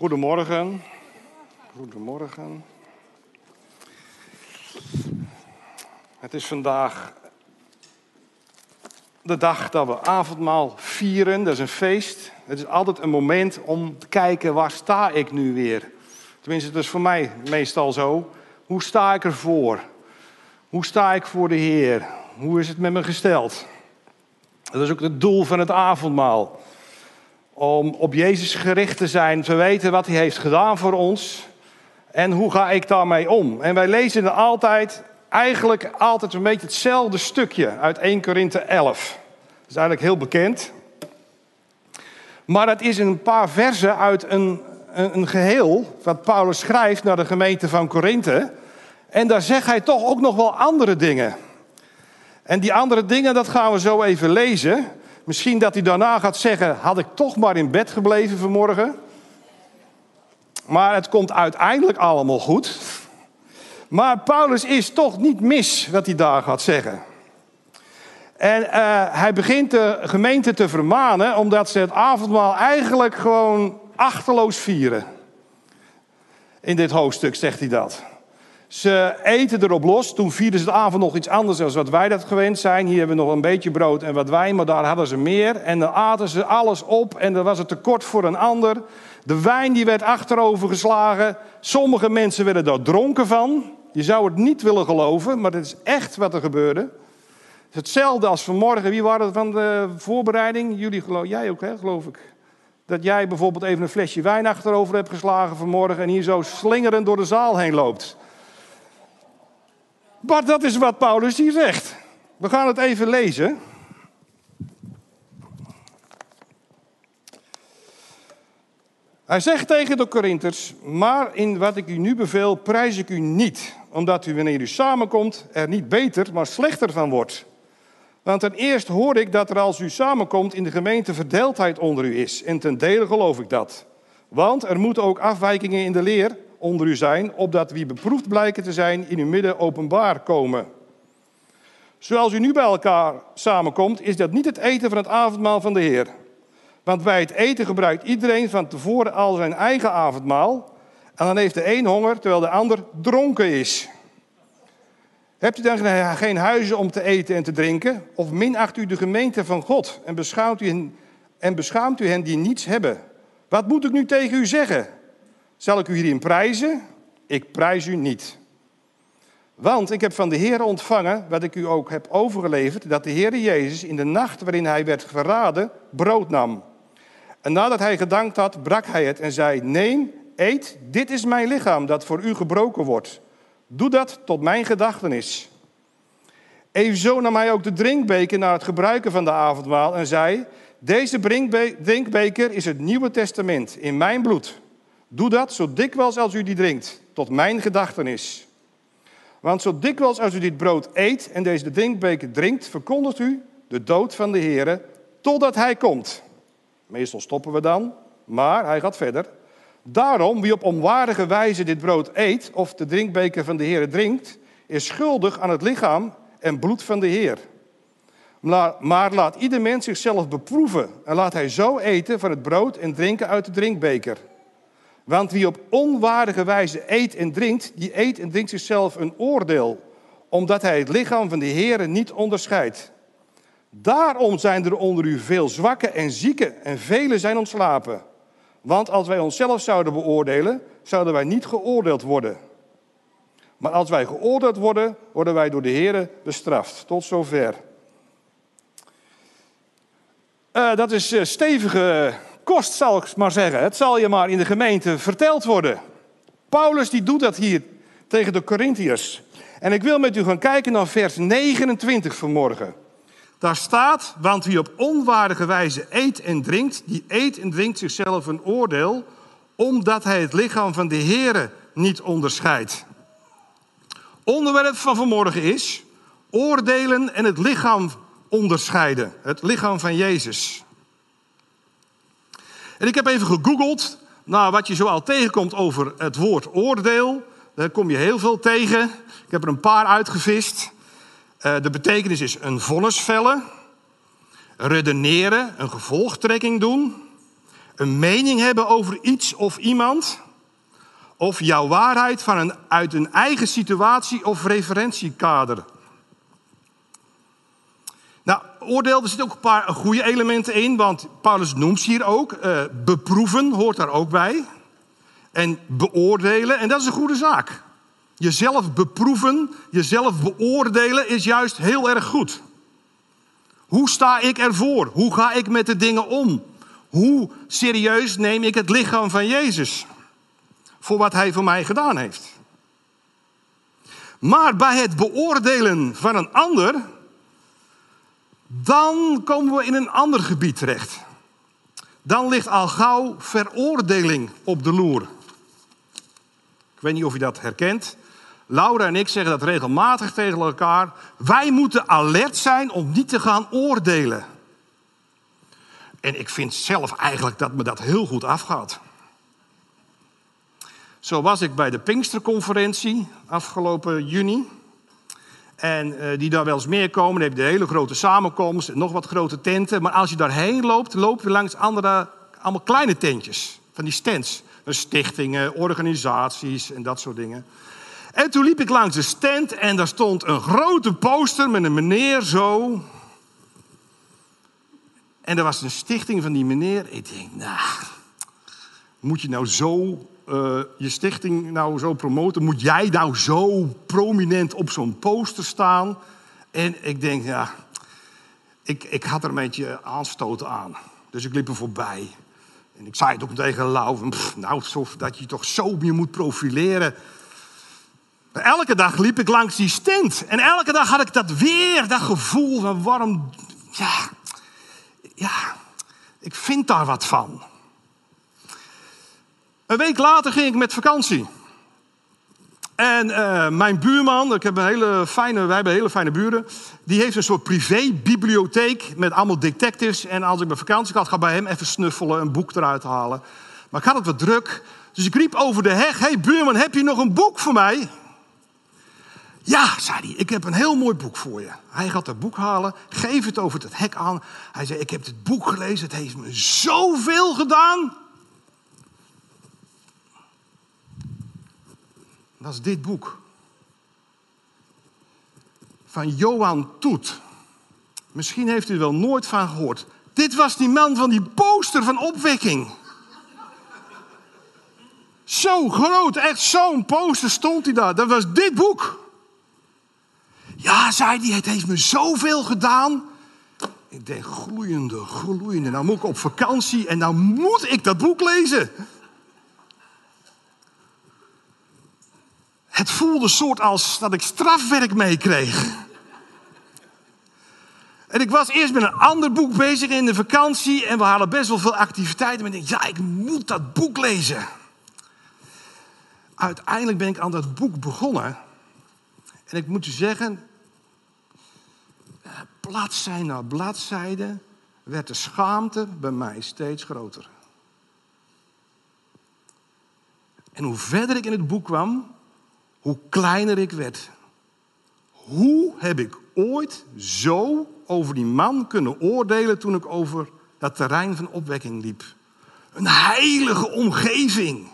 Goedemorgen. Goedemorgen. Het is vandaag de dag dat we avondmaal vieren. Dat is een feest. Het is altijd een moment om te kijken waar sta ik nu weer. Tenminste, dat is voor mij meestal zo. Hoe sta ik ervoor? Hoe sta ik voor de Heer? Hoe is het met me gesteld? Dat is ook het doel van het avondmaal om op Jezus gericht te zijn, te weten wat Hij heeft gedaan voor ons en hoe ga ik daarmee om. En wij lezen er altijd, eigenlijk altijd een beetje hetzelfde stukje uit 1 Korinthe 11. Dat is eigenlijk heel bekend. Maar het is een paar versen uit een, een, een geheel wat Paulus schrijft naar de gemeente van Korinthe. En daar zegt hij toch ook nog wel andere dingen. En die andere dingen, dat gaan we zo even lezen. Misschien dat hij daarna gaat zeggen: had ik toch maar in bed gebleven vanmorgen. Maar het komt uiteindelijk allemaal goed. Maar Paulus is toch niet mis wat hij daar gaat zeggen. En uh, hij begint de gemeente te vermanen omdat ze het avondmaal eigenlijk gewoon achterloos vieren. In dit hoofdstuk zegt hij dat. Ze eten erop los. Toen vierden ze de avond nog iets anders dan wat wij dat gewend zijn. Hier hebben we nog een beetje brood en wat wijn, maar daar hadden ze meer. En dan aten ze alles op en dan was het tekort voor een ander. De wijn die werd achterover geslagen. Sommige mensen werden daar dronken van. Je zou het niet willen geloven, maar het is echt wat er gebeurde. Hetzelfde als vanmorgen. Wie waren het van de voorbereiding? Jullie geloof, jij ook, hè, geloof ik. Dat jij bijvoorbeeld even een flesje wijn achterover hebt geslagen vanmorgen en hier zo slingerend door de zaal heen loopt. Maar dat is wat Paulus hier zegt. We gaan het even lezen. Hij zegt tegen de Korinters: Maar in wat ik u nu beveel, prijs ik u niet, omdat u wanneer u samenkomt er niet beter, maar slechter van wordt. Want ten eerste hoor ik dat er als u samenkomt in de gemeente verdeeldheid onder u is. En ten dele geloof ik dat. Want er moeten ook afwijkingen in de leer onder u zijn, opdat wie beproefd blijken te zijn in uw midden openbaar komen. Zoals u nu bij elkaar samenkomt, is dat niet het eten van het avondmaal van de Heer. Want bij het eten gebruikt iedereen van tevoren al zijn eigen avondmaal. En dan heeft de een honger terwijl de ander dronken is. Hebt u dan geen huizen om te eten en te drinken? Of minacht u de gemeente van God en beschaamt u hen, en beschaamt u hen die niets hebben? Wat moet ik nu tegen u zeggen? Zal ik u hierin prijzen? Ik prijs u niet. Want ik heb van de Heer ontvangen, wat ik u ook heb overgeleverd, dat de Heer Jezus in de nacht waarin hij werd verraden, brood nam. En nadat hij gedankt had, brak hij het en zei: Neem, eet, dit is mijn lichaam dat voor u gebroken wordt. Doe dat tot mijn gedachtenis. Evenzo nam hij ook de drinkbeker na het gebruiken van de avondmaal en zei: Deze drinkbeker is het Nieuwe Testament in mijn bloed. Doe dat zo dikwijls als u die drinkt, tot mijn gedachtenis. Want zo dikwijls als u dit brood eet en deze drinkbeker drinkt, verkondigt u de dood van de Heer totdat hij komt. Meestal stoppen we dan, maar hij gaat verder. Daarom, wie op onwaardige wijze dit brood eet of de drinkbeker van de Heer drinkt, is schuldig aan het lichaam en bloed van de Heer. Maar laat ieder mens zichzelf beproeven en laat hij zo eten van het brood en drinken uit de drinkbeker. Want wie op onwaardige wijze eet en drinkt, die eet en drinkt zichzelf een oordeel, omdat hij het lichaam van de Heer niet onderscheidt. Daarom zijn er onder u veel zwakken en zieken en velen zijn ontslapen. Want als wij onszelf zouden beoordelen, zouden wij niet geoordeeld worden. Maar als wij geoordeeld worden, worden wij door de Heer bestraft. Tot zover. Uh, dat is uh, stevige kost, zal ik maar zeggen. Het zal je maar in de gemeente verteld worden. Paulus die doet dat hier tegen de Corinthiërs. En ik wil met u gaan kijken naar vers 29 vanmorgen. Daar staat, want wie op onwaardige wijze eet en drinkt, die eet en drinkt zichzelf een oordeel, omdat hij het lichaam van de Here niet onderscheidt. Onderwerp van vanmorgen is oordelen en het lichaam onderscheiden. Het lichaam van Jezus. En ik heb even gegoogeld naar wat je zoal tegenkomt over het woord oordeel. Daar kom je heel veel tegen. Ik heb er een paar uitgevist. Uh, de betekenis is een vonnis vellen, redeneren, een gevolgtrekking doen, een mening hebben over iets of iemand, of jouw waarheid van een, uit een eigen situatie of referentiekader. Oordeel, er zitten ook een paar goede elementen in, want Paulus noemt hier ook. Uh, beproeven hoort daar ook bij. En beoordelen, en dat is een goede zaak. Jezelf beproeven, jezelf beoordelen is juist heel erg goed. Hoe sta ik ervoor? Hoe ga ik met de dingen om? Hoe serieus neem ik het lichaam van Jezus voor wat Hij voor mij gedaan heeft? Maar bij het beoordelen van een ander, dan komen we in een ander gebied terecht. Dan ligt al gauw veroordeling op de loer. Ik weet niet of je dat herkent. Laura en ik zeggen dat regelmatig tegen elkaar. Wij moeten alert zijn om niet te gaan oordelen. En ik vind zelf eigenlijk dat me dat heel goed afgaat. Zo was ik bij de Pinksterconferentie afgelopen juni. En uh, die daar wel eens meer komen, dan heb je de hele grote samenkomst en nog wat grote tenten. Maar als je daarheen loopt, loop je langs andere, allemaal kleine tentjes. Van die stands. Stichtingen, organisaties en dat soort dingen. En toen liep ik langs de stand en daar stond een grote poster met een meneer zo. En er was een stichting van die meneer. Ik denk, nou, moet je nou zo uh, je stichting nou zo promoten? Moet jij nou zo prominent op zo'n poster staan? En ik denk, ja, ik, ik had er een beetje aanstoten aan. Dus ik liep er voorbij. En ik zei het ook tegen Lau, nou, dat je toch zo meer moet profileren. Elke dag liep ik langs die stand. En elke dag had ik dat weer, dat gevoel van warm. Ja, ja, ik vind daar wat van. Een week later ging ik met vakantie. En uh, mijn buurman, ik heb een hele fijne, wij hebben hele fijne buren, die heeft een soort privébibliotheek met allemaal detectives. En als ik mijn vakantie had, ga ik bij hem even snuffelen, een boek eruit halen. Maar ik had het wat druk, dus ik riep over de heg: hey buurman, heb je nog een boek voor mij? Ja, zei hij, ik heb een heel mooi boek voor je. Hij gaat het boek halen, geef het over het hek aan. Hij zei, ik heb het boek gelezen, het heeft me zoveel gedaan. Dat is dit boek. Van Johan Toet. Misschien heeft u er wel nooit van gehoord. Dit was die man van die poster van opwekking. Zo groot, echt zo'n poster stond hij daar. Dat was dit boek. Ja, zei hij, het heeft me zoveel gedaan. Ik denk, gloeiende, gloeiende. Nou moet ik op vakantie en nou moet ik dat boek lezen. Het voelde soort als dat ik strafwerk meekreeg. En ik was eerst met een ander boek bezig in de vakantie. En we hadden best wel veel activiteiten. Maar ik denk, ja, ik moet dat boek lezen. Uiteindelijk ben ik aan dat boek begonnen. En ik moet u zeggen, bladzijde na bladzijde werd de schaamte bij mij steeds groter. En hoe verder ik in het boek kwam, hoe kleiner ik werd. Hoe heb ik ooit zo over die man kunnen oordelen toen ik over dat terrein van opwekking liep? Een heilige omgeving.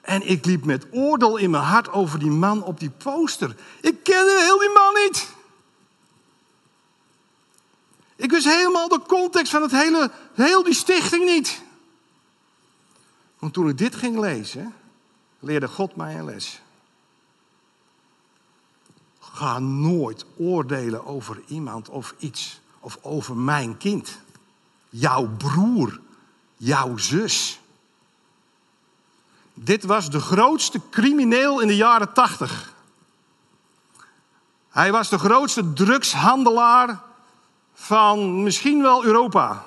En ik liep met oordeel in mijn hart over die man op die poster. Ik kende heel die man niet. Ik wist helemaal de context van het hele, heel die stichting niet. Want toen ik dit ging lezen, leerde God mij een les. Ga nooit oordelen over iemand of iets. Of over mijn kind. Jouw broer. Jouw zus. Dit was de grootste crimineel in de jaren tachtig. Hij was de grootste drugshandelaar van misschien wel Europa.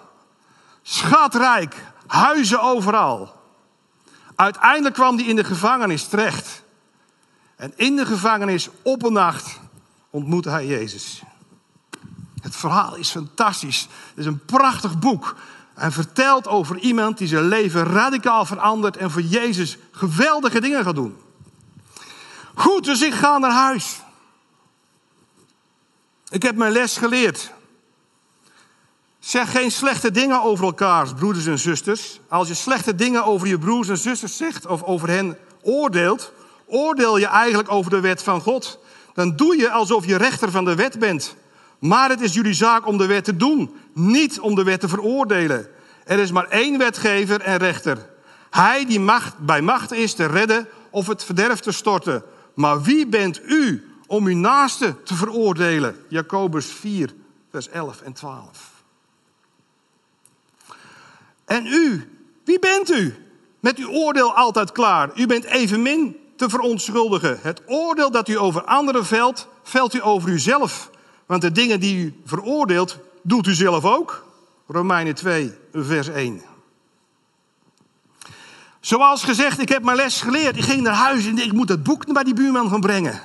Schatrijk, huizen overal. Uiteindelijk kwam hij in de gevangenis terecht. En in de gevangenis op een nacht ontmoette hij Jezus. Het verhaal is fantastisch. Het is een prachtig boek. En vertelt over iemand die zijn leven radicaal verandert en voor Jezus geweldige dingen gaat doen. Goed, dus ik ga naar huis. Ik heb mijn les geleerd. Zeg geen slechte dingen over elkaar, broeders en zusters. Als je slechte dingen over je broers en zusters zegt of over hen oordeelt, oordeel je eigenlijk over de wet van God. Dan doe je alsof je rechter van de wet bent. Maar het is jullie zaak om de wet te doen, niet om de wet te veroordelen. Er is maar één wetgever en rechter. Hij die macht, bij macht is te redden of het verderf te storten. Maar wie bent u om uw naaste te veroordelen? Jacobus 4, vers 11 en 12. En u, wie bent u? Met uw oordeel altijd klaar. U bent evenmin te verontschuldigen. Het oordeel dat u over anderen velt, velt u over uzelf. Want de dingen die u veroordeelt, doet u zelf ook. Romeinen 2, vers 1. Zoals gezegd, ik heb mijn les geleerd. Ik ging naar huis en ik moet het boek bij die buurman gaan brengen.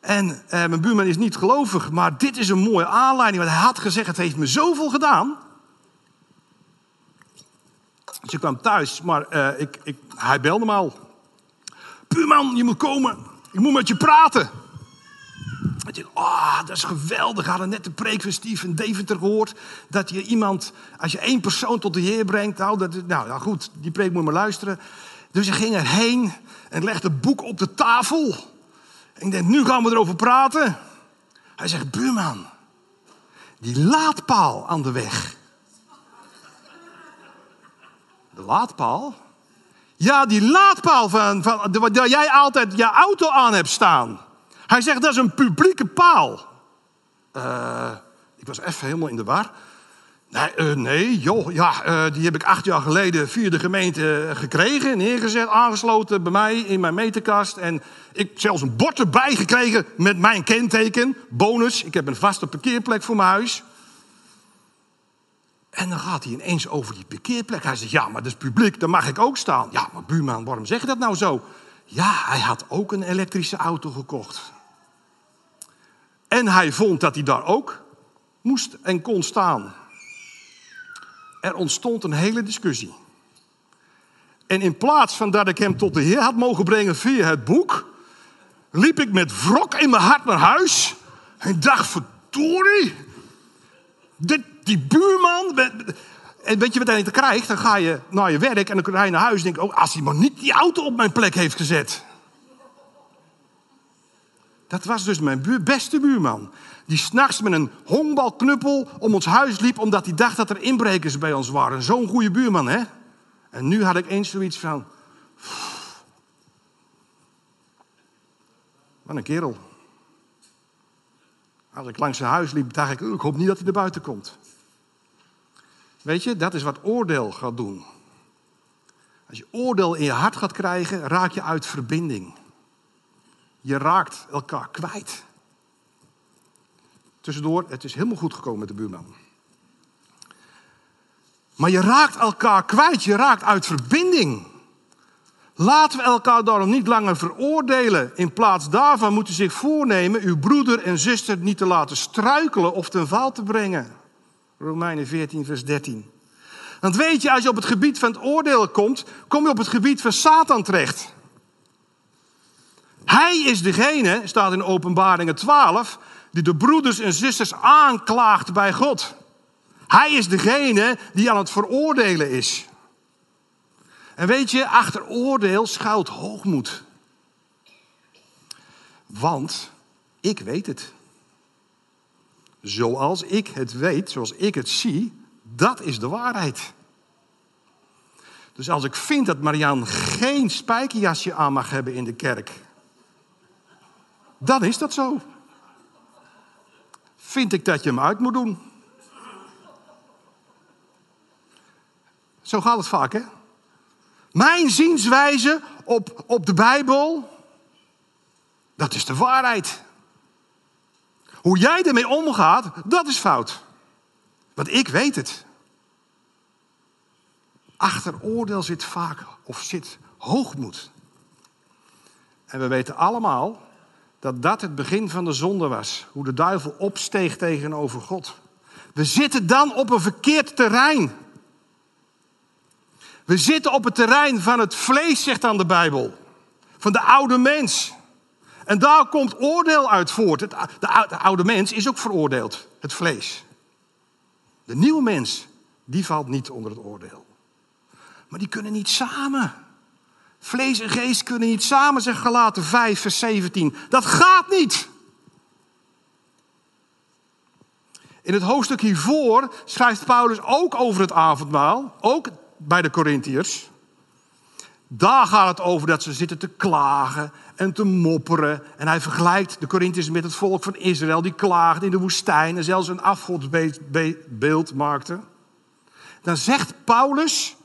En eh, mijn buurman is niet gelovig, maar dit is een mooie aanleiding. Want hij had gezegd, het heeft me zoveel gedaan. Ik kwam thuis, maar uh, ik, ik, hij belde me al. Buurman, je moet komen. Ik moet met je praten. Ik dacht, oh, dat is geweldig. We hadden net de preek van Steve Deventer gehoord. Dat je iemand, als je één persoon tot de Heer brengt. Nou, dat, nou ja, goed, die preek moet maar luisteren. Dus ik ging erheen en legde het boek op de tafel. En ik denk, nu gaan we erover praten. Hij zegt, buurman, die laadpaal aan de weg. De laadpaal? Ja, die laadpaal van, van, waar jij altijd je auto aan hebt staan. Hij zegt, dat is een publieke paal. Uh, ik was even helemaal in de war. Nee, uh, nee joh, ja, uh, die heb ik acht jaar geleden via de gemeente gekregen, neergezet, aangesloten bij mij in mijn meterkast. En ik zelfs een bord erbij gekregen met mijn kenteken, bonus. Ik heb een vaste parkeerplek voor mijn huis. En dan gaat hij ineens over die parkeerplek. Hij zegt, ja, maar dat is publiek, daar mag ik ook staan. Ja, maar buurman, waarom zeg je dat nou zo? Ja, hij had ook een elektrische auto gekocht. En hij vond dat hij daar ook moest en kon staan. Er ontstond een hele discussie. En in plaats van dat ik hem tot de Heer had mogen brengen via het boek, liep ik met wrok in mijn hart naar huis. En dacht, verdorie, dit, die buurman. En weet je wat hij te krijgt? Dan ga je naar je werk en dan ga je naar huis en denk oh, als hij maar niet die auto op mijn plek heeft gezet. Dat was dus mijn beste buurman. Die s'nachts met een honkbalknuppel om ons huis liep... omdat hij dacht dat er inbrekers bij ons waren. Zo'n goede buurman, hè? En nu had ik eens zoiets van... Wat een kerel. Als ik langs zijn huis liep, dacht ik... ik hoop niet dat hij er buiten komt. Weet je, dat is wat oordeel gaat doen. Als je oordeel in je hart gaat krijgen, raak je uit verbinding. Je raakt elkaar kwijt. Tussendoor, het is helemaal goed gekomen met de buurman. Maar je raakt elkaar kwijt, je raakt uit verbinding. Laten we elkaar daarom niet langer veroordelen. In plaats daarvan moet u zich voornemen uw broeder en zuster niet te laten struikelen of ten val te brengen. Romeinen 14, vers 13. Want weet je, als je op het gebied van het oordeel komt, kom je op het gebied van Satan terecht. Hij is degene, staat in Openbaringen 12, die de broeders en zusters aanklaagt bij God. Hij is degene die aan het veroordelen is. En weet je, achter oordeel schuilt hoogmoed. Want ik weet het. Zoals ik het weet, zoals ik het zie, dat is de waarheid. Dus als ik vind dat Marianne geen spijkerjasje aan mag hebben in de kerk, dan is dat zo. Vind ik dat je hem uit moet doen. Zo gaat het vaak, hè? Mijn zienswijze op, op de Bijbel, dat is de waarheid. Hoe jij ermee omgaat, dat is fout. Want ik weet het. Achter oordeel zit vaak, of zit hoogmoed. En we weten allemaal dat dat het begin van de zonde was. Hoe de duivel opsteeg tegenover God. We zitten dan op een verkeerd terrein. We zitten op het terrein van het vlees, zegt dan de Bijbel. Van de oude mens. En daar komt oordeel uit voort. de oude mens is ook veroordeeld, het vlees. De nieuwe mens, die valt niet onder het oordeel. Maar die kunnen niet samen. Vlees en geest kunnen niet samen, zegt Galaten 5, vers 17. Dat gaat niet. In het hoofdstuk hiervoor schrijft Paulus ook over het avondmaal, ook bij de Corinthiërs. Daar gaat het over dat ze zitten te klagen en te mopperen. En hij vergelijkt de Corinthiërs met het volk van Israël, die klaagde in de woestijn en zelfs een afgodsbeeld maakte. Dan zegt Paulus,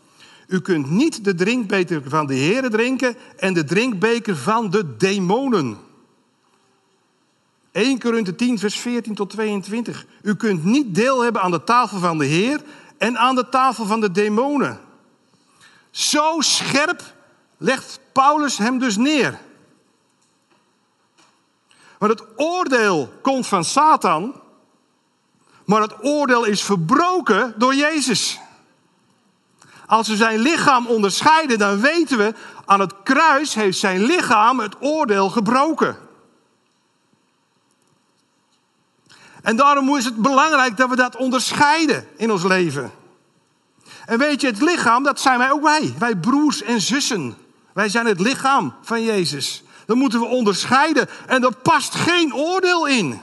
u kunt niet de drinkbeker van de Heeren drinken en de drinkbeker van de demonen. 1 Korinthe 10, vers 14 tot 22. U kunt niet deel hebben aan de tafel van de Heer en aan de tafel van de demonen. Zo scherp legt Paulus hem dus neer. Maar het oordeel komt van Satan, maar het oordeel is verbroken door Jezus. Als we zijn lichaam onderscheiden, dan weten we, aan het kruis heeft zijn lichaam het oordeel gebroken. En daarom is het belangrijk dat we dat onderscheiden in ons leven. En weet je, het lichaam, dat zijn wij ook wij. Wij broers en zussen. Wij zijn het lichaam van Jezus. Dat moeten we onderscheiden. En er past geen oordeel in.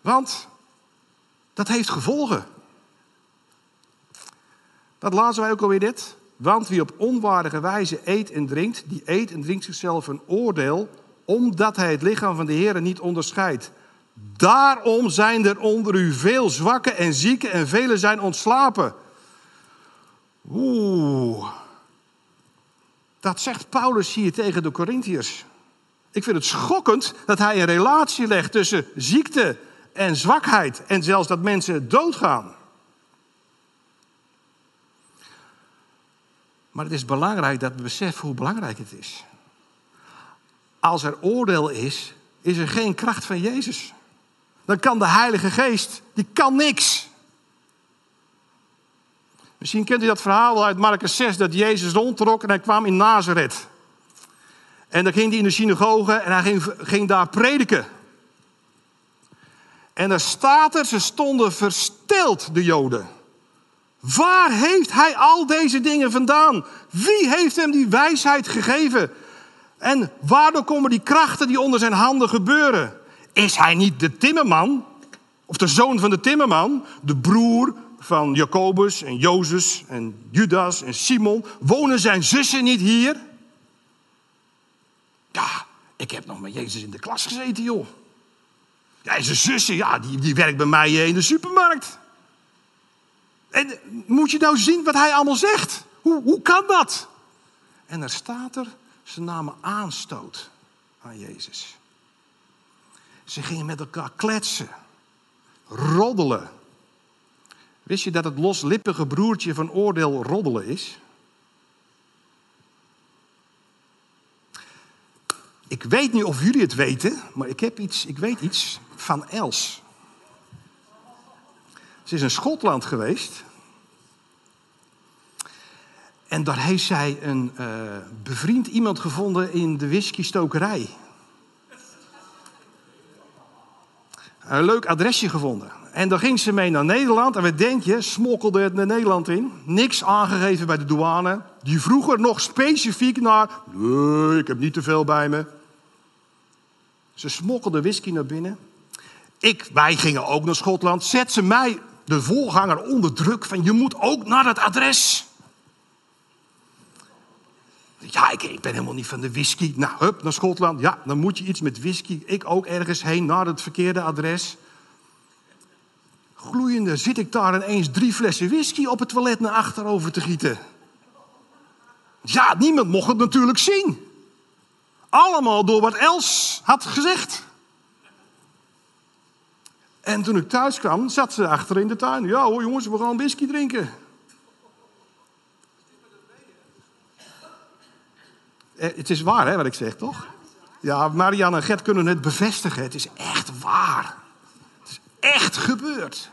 Want dat heeft gevolgen. Dat lazen wij ook alweer dit. Want wie op onwaardige wijze eet en drinkt, die eet en drinkt zichzelf een oordeel, omdat hij het lichaam van de Heer niet onderscheidt. Daarom zijn er onder u veel zwakken en zieken en velen zijn ontslapen. Oeh. Dat zegt Paulus hier tegen de Corinthiërs. Ik vind het schokkend dat hij een relatie legt tussen ziekte en zwakheid en zelfs dat mensen doodgaan. Maar het is belangrijk dat we beseffen hoe belangrijk het is. Als er oordeel is, is er geen kracht van Jezus. Dan kan de Heilige Geest, die kan niks. Misschien kent u dat verhaal uit Marcus 6, dat Jezus rondtrok en hij kwam in Nazareth. En dan ging hij in de synagoge en hij ging, ging daar prediken. En daar staat er, ze stonden versteld, de Joden. Waar heeft hij al deze dingen vandaan? Wie heeft hem die wijsheid gegeven? En waardoor komen die krachten die onder zijn handen gebeuren? Is hij niet de timmerman? Of de zoon van de timmerman? De broer van Jacobus en Jozef en Judas en Simon? Wonen zijn zussen niet hier? Ja, ik heb nog met Jezus in de klas gezeten, joh. Ja, zijn zussen, ja, die, die werkt bij mij in de supermarkt. En moet je nou zien wat hij allemaal zegt? Hoe, hoe kan dat? En er staat er, ze namen aanstoot aan Jezus. Ze gingen met elkaar kletsen, roddelen. Wist je dat het loslippige broertje van oordeel roddelen is? Ik weet niet of jullie het weten, maar ik, heb iets, ik weet iets van Els. Ze is in Schotland geweest. En daar heeft zij een uh, bevriend iemand gevonden in de whiskystokerij. Een leuk adresje gevonden. En daar ging ze mee naar Nederland. En wat denk je? Smokkelde het naar Nederland in. Niks aangegeven bij de douane. Die vroeg er nog specifiek naar. Nee, ik heb niet te veel bij me. Ze smokkelde whisky naar binnen. Ik, wij gingen ook naar Schotland. Zet ze mij, de voorganger, onder druk van je moet ook naar dat adres. Ja, ik, ik ben helemaal niet van de whisky. Nou, hup, naar Schotland. Ja, dan moet je iets met whisky. Ik ook ergens heen naar het verkeerde adres. Gloeiende zit ik daar ineens drie flessen whisky op het toilet naar achterover te gieten. Ja, niemand mocht het natuurlijk zien. Allemaal door wat Els had gezegd. En toen ik thuis kwam, zat ze achter in de tuin. Ja hoor jongens, we gaan whisky drinken. Eh, het is waar hè, wat ik zeg, toch? Ja, Marianne en Gert kunnen het bevestigen. Het is echt waar. Het is echt gebeurd.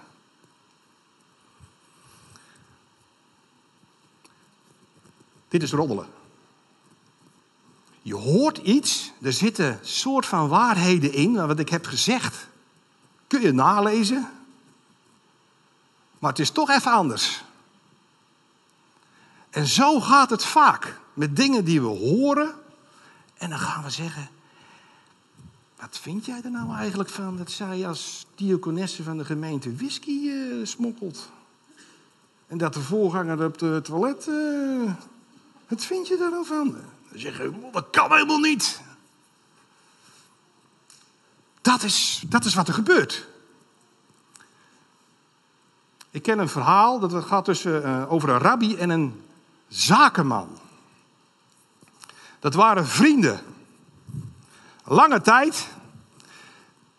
Dit is roddelen. Je hoort iets, er zitten soort van waarheden in, wat ik heb gezegd. Kun je nalezen. Maar het is toch even anders. En zo gaat het vaak met dingen die we horen. En dan gaan we zeggen: Wat vind jij er nou eigenlijk van dat zij als diakonesse van de gemeente whisky uh, smokkelt? En dat de voorganger op het toilet. Uh, wat vind je daar nou van? Dan zeg je: Dat kan helemaal niet. Dat is, dat is wat er gebeurt. Ik ken een verhaal dat gaat tussen, uh, over een rabbi en een zakenman. Dat waren vrienden. Lange tijd.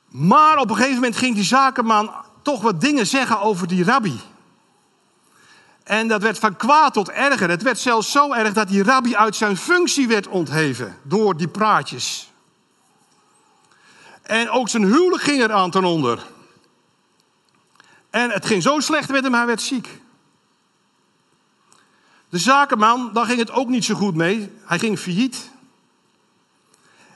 Maar op een gegeven moment ging die zakenman toch wat dingen zeggen over die rabbi. En dat werd van kwaad tot erger. Het werd zelfs zo erg dat die rabbi uit zijn functie werd ontheven door die praatjes. En ook zijn huwelijk ging er aan ten onder. En het ging zo slecht met hem, hij werd ziek. De zakenman, daar ging het ook niet zo goed mee. Hij ging failliet.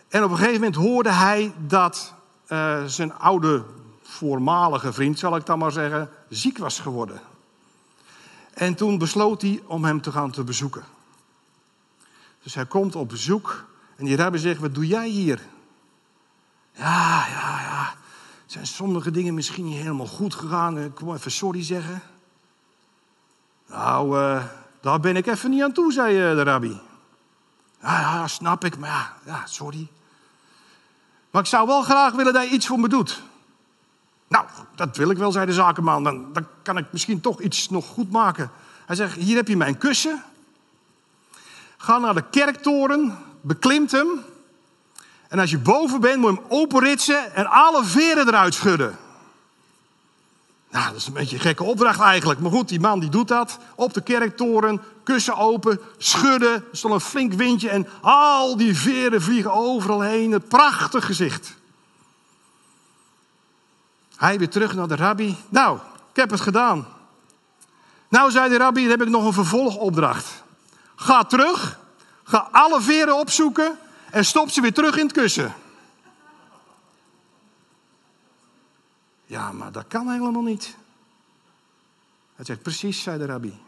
En op een gegeven moment hoorde hij dat uh, zijn oude voormalige vriend, zal ik dan maar zeggen, ziek was geworden. En toen besloot hij om hem te gaan te bezoeken. Dus hij komt op bezoek en die rabbi zegt, wat doe jij hier? Ja, ja, ja. Zijn sommige dingen misschien niet helemaal goed gegaan? Ik wil even sorry zeggen. Nou, uh, daar ben ik even niet aan toe, zei eh, de rabbi. Ja, ja, snap ik, maar ja, ja, sorry. Maar ik zou wel graag willen dat je iets voor me doet. Nou, dat wil ik wel, zei de zakenman. Dan, dan kan ik misschien toch iets nog goed maken. Hij zegt, hier heb je mijn kussen. Ga naar de kerktoren, beklimt hem. En als je boven bent, moet je hem openritsen en alle veren eruit schudden. Nou, dat is een beetje een gekke opdracht eigenlijk. Maar goed, die man die doet dat. Op de kerktoren, kussen open, schudden. Er stond een flink windje en al die veren vliegen overal heen. Een prachtig gezicht. Hij weer terug naar de rabbi. Nou, ik heb het gedaan. Nou, zei de rabbi, dan heb ik nog een vervolgopdracht. Ga terug, ga alle veren opzoeken en stop ze weer terug in het kussen. Ja, maar dat kan helemaal niet. Hij zegt, precies, zei de rabbi.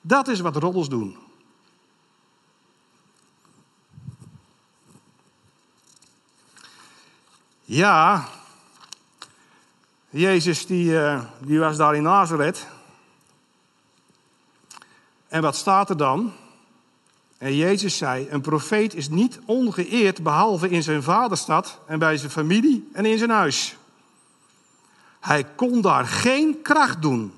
Dat is wat roddels doen. Ja, Jezus die, eh, die was daar in Nazareth. En wat staat er dan? En Jezus zei: Een profeet is niet ongeëerd behalve in zijn vaderstad en bij zijn familie en in zijn huis. Hij kon daar geen kracht doen,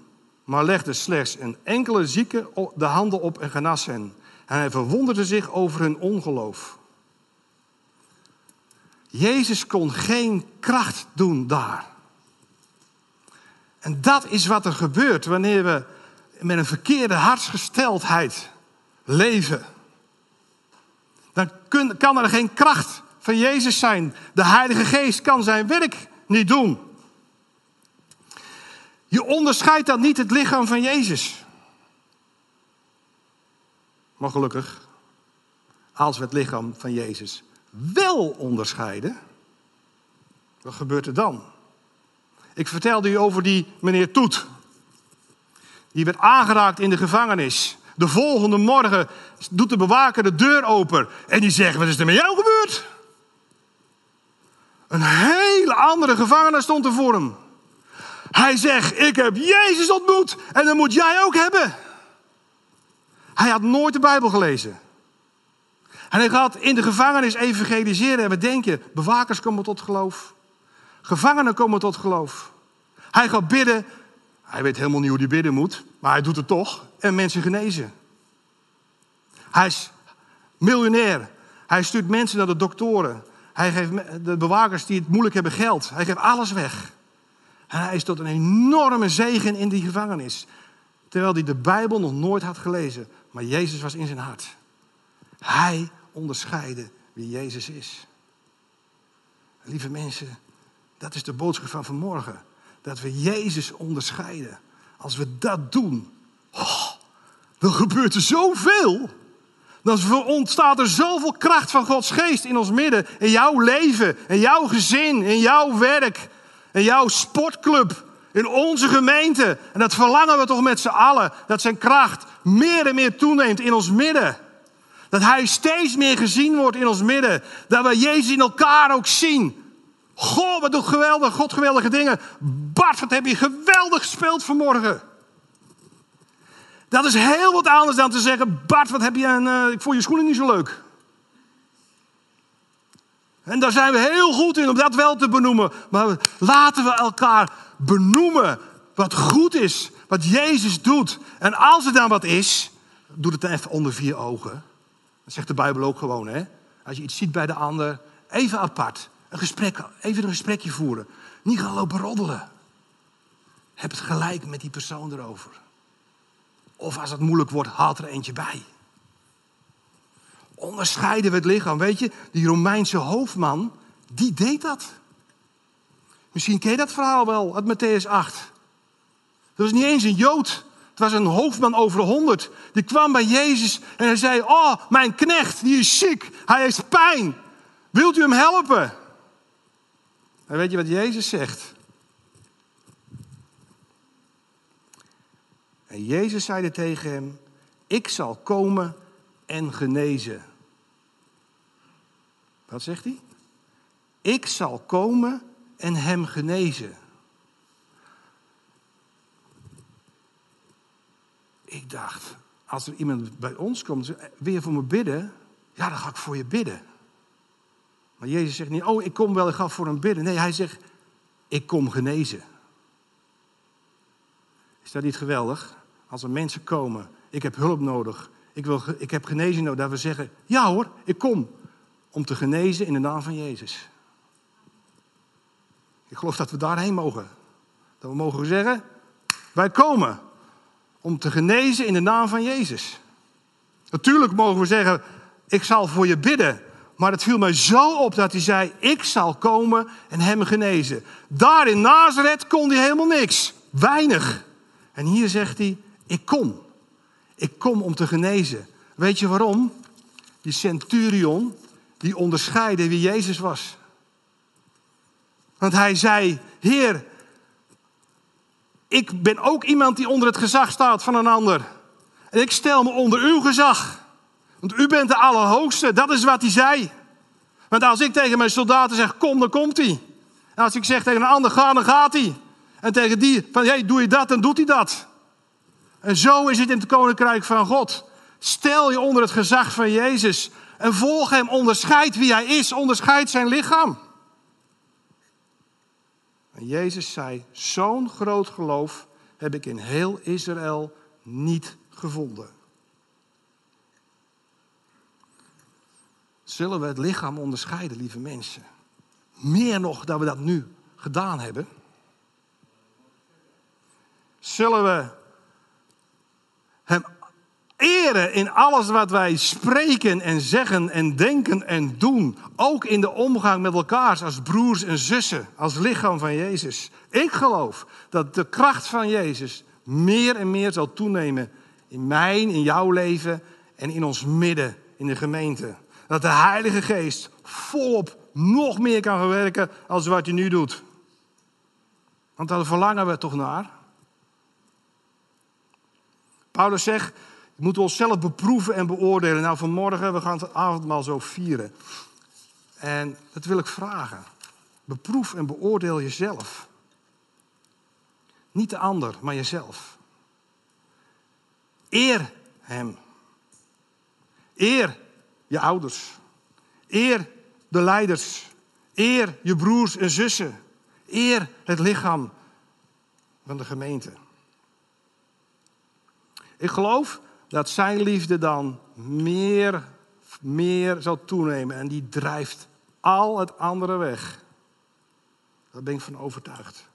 maar legde slechts een enkele zieke de handen op en genas hen. En hij verwonderde zich over hun ongeloof. Jezus kon geen kracht doen daar. En dat is wat er gebeurt wanneer we met een verkeerde hartsgesteldheid leven. Dan kan er geen kracht van Jezus zijn. De Heilige Geest kan zijn werk niet doen. Je onderscheidt dan niet het lichaam van Jezus. Maar gelukkig, als we het lichaam van Jezus wel onderscheiden, wat gebeurt er dan? Ik vertelde u over die meneer Toet. Die werd aangeraakt in de gevangenis. De volgende morgen doet de bewaker de deur open en die zegt: Wat is er met jou gebeurd? Een hele andere gevangene stond er voor hem. Hij zegt: Ik heb Jezus ontmoet en dat moet jij ook hebben. Hij had nooit de Bijbel gelezen. En hij gaat in de gevangenis evangeliseren. En we denken: bewakers komen tot geloof. Gevangenen komen tot geloof. Hij gaat bidden. Hij weet helemaal niet hoe hij bidden moet, maar hij doet het toch. En mensen genezen. Hij is miljonair. Hij stuurt mensen naar de doktoren. Hij geeft de bewakers die het moeilijk hebben geld. Hij geeft alles weg. Hij is tot een enorme zegen in die gevangenis. Terwijl hij de Bijbel nog nooit had gelezen. Maar Jezus was in zijn hart. Hij onderscheidde wie Jezus is. Lieve mensen, dat is de boodschap van vanmorgen. Dat we Jezus onderscheiden. Als we dat doen, oh, dan gebeurt er zoveel. Dan ontstaat er zoveel kracht van Gods geest in ons midden. In jouw leven, in jouw gezin, in jouw werk. In jouw sportclub, in onze gemeente. En dat verlangen we toch met z'n allen. Dat zijn kracht meer en meer toeneemt in ons midden. Dat hij steeds meer gezien wordt in ons midden. Dat we Jezus in elkaar ook zien. Goh, wat doet geweldig, God geweldige dingen. Bart, wat heb je geweldig gespeeld vanmorgen. Dat is heel wat anders dan te zeggen, Bart, wat heb je een, uh, ik vond je schoenen niet zo leuk. En daar zijn we heel goed in om dat wel te benoemen. Maar laten we elkaar benoemen wat goed is, wat Jezus doet. En als er dan wat is, doe het dan even onder vier ogen. Dat zegt de Bijbel ook gewoon, hè? Als je iets ziet bij de ander, even apart. Een gesprek, even een gesprekje voeren. Niet gaan lopen roddelen. Heb het gelijk met die persoon erover. Of als het moeilijk wordt, haal er eentje bij. Onderscheiden we het lichaam. Weet je, die Romeinse hoofdman, die deed dat. Misschien ken je dat verhaal wel uit Matthäus 8. Dat was niet eens een Jood. Het was een hoofdman over honderd. Die kwam bij Jezus en hij zei: Oh, mijn knecht, die is ziek. Hij heeft pijn. Wilt u hem helpen? En weet je wat Jezus zegt? En Jezus zeide tegen hem: Ik zal komen en genezen. Wat zegt hij? Ik zal komen en hem genezen. Ik dacht, als er iemand bij ons komt, je voor me bidden? Ja, dan ga ik voor je bidden. Maar Jezus zegt niet, oh, ik kom wel, ik ga voor hem bidden. Nee, hij zegt, ik kom genezen. Is dat niet geweldig? Als er mensen komen, ik heb hulp nodig, ik, wil, ik heb genezing nodig, dat we zeggen, ja hoor, ik kom om te genezen in de naam van Jezus. Ik geloof dat we daarheen mogen. Dat we mogen zeggen, wij komen om te genezen in de naam van Jezus. Natuurlijk mogen we zeggen, ik zal voor je bidden. Maar het viel mij zo op dat hij zei, ik zal komen en hem genezen. Daar in Nazareth kon hij helemaal niks. Weinig. En hier zegt hij, ik kom. Ik kom om te genezen. Weet je waarom? Die centurion, die onderscheidde wie Jezus was. Want hij zei, Heer, ik ben ook iemand die onder het gezag staat van een ander. En ik stel me onder uw gezag. Want u bent de Allerhoogste, dat is wat hij zei. Want als ik tegen mijn soldaten zeg, kom, dan komt hij. En als ik zeg tegen een ander, ga, dan gaat hij. En tegen die, van, hey, doe je dat, dan doet hij dat. En zo is het in het koninkrijk van God. Stel je onder het gezag van Jezus. En volg hem, onderscheid wie hij is, onderscheid zijn lichaam. En Jezus zei, zo'n groot geloof heb ik in heel Israël niet gevonden. Zullen we het lichaam onderscheiden, lieve mensen? Meer nog dan we dat nu gedaan hebben. Zullen we hem eren in alles wat wij spreken en zeggen en denken en doen. Ook in de omgang met elkaar als broers en zussen, als lichaam van Jezus. Ik geloof dat de kracht van Jezus meer en meer zal toenemen in mijn, in jouw leven en in ons midden, in de gemeente. Dat de Heilige Geest volop nog meer kan werken als wat hij nu doet. Want daar verlangen we toch naar. Paulus zegt, we moeten onszelf beproeven en beoordelen. Nou, vanmorgen, we gaan het avondmaal zo vieren. En dat wil ik vragen. Beproef en beoordeel jezelf. Niet de ander, maar jezelf. Eer hem. Eer je ouders. Eer de leiders. Eer je broers en zussen. Eer het lichaam van de gemeente. Ik geloof dat zijn liefde dan meer, meer zal toenemen. En die drijft al het andere weg. Daar ben ik van overtuigd.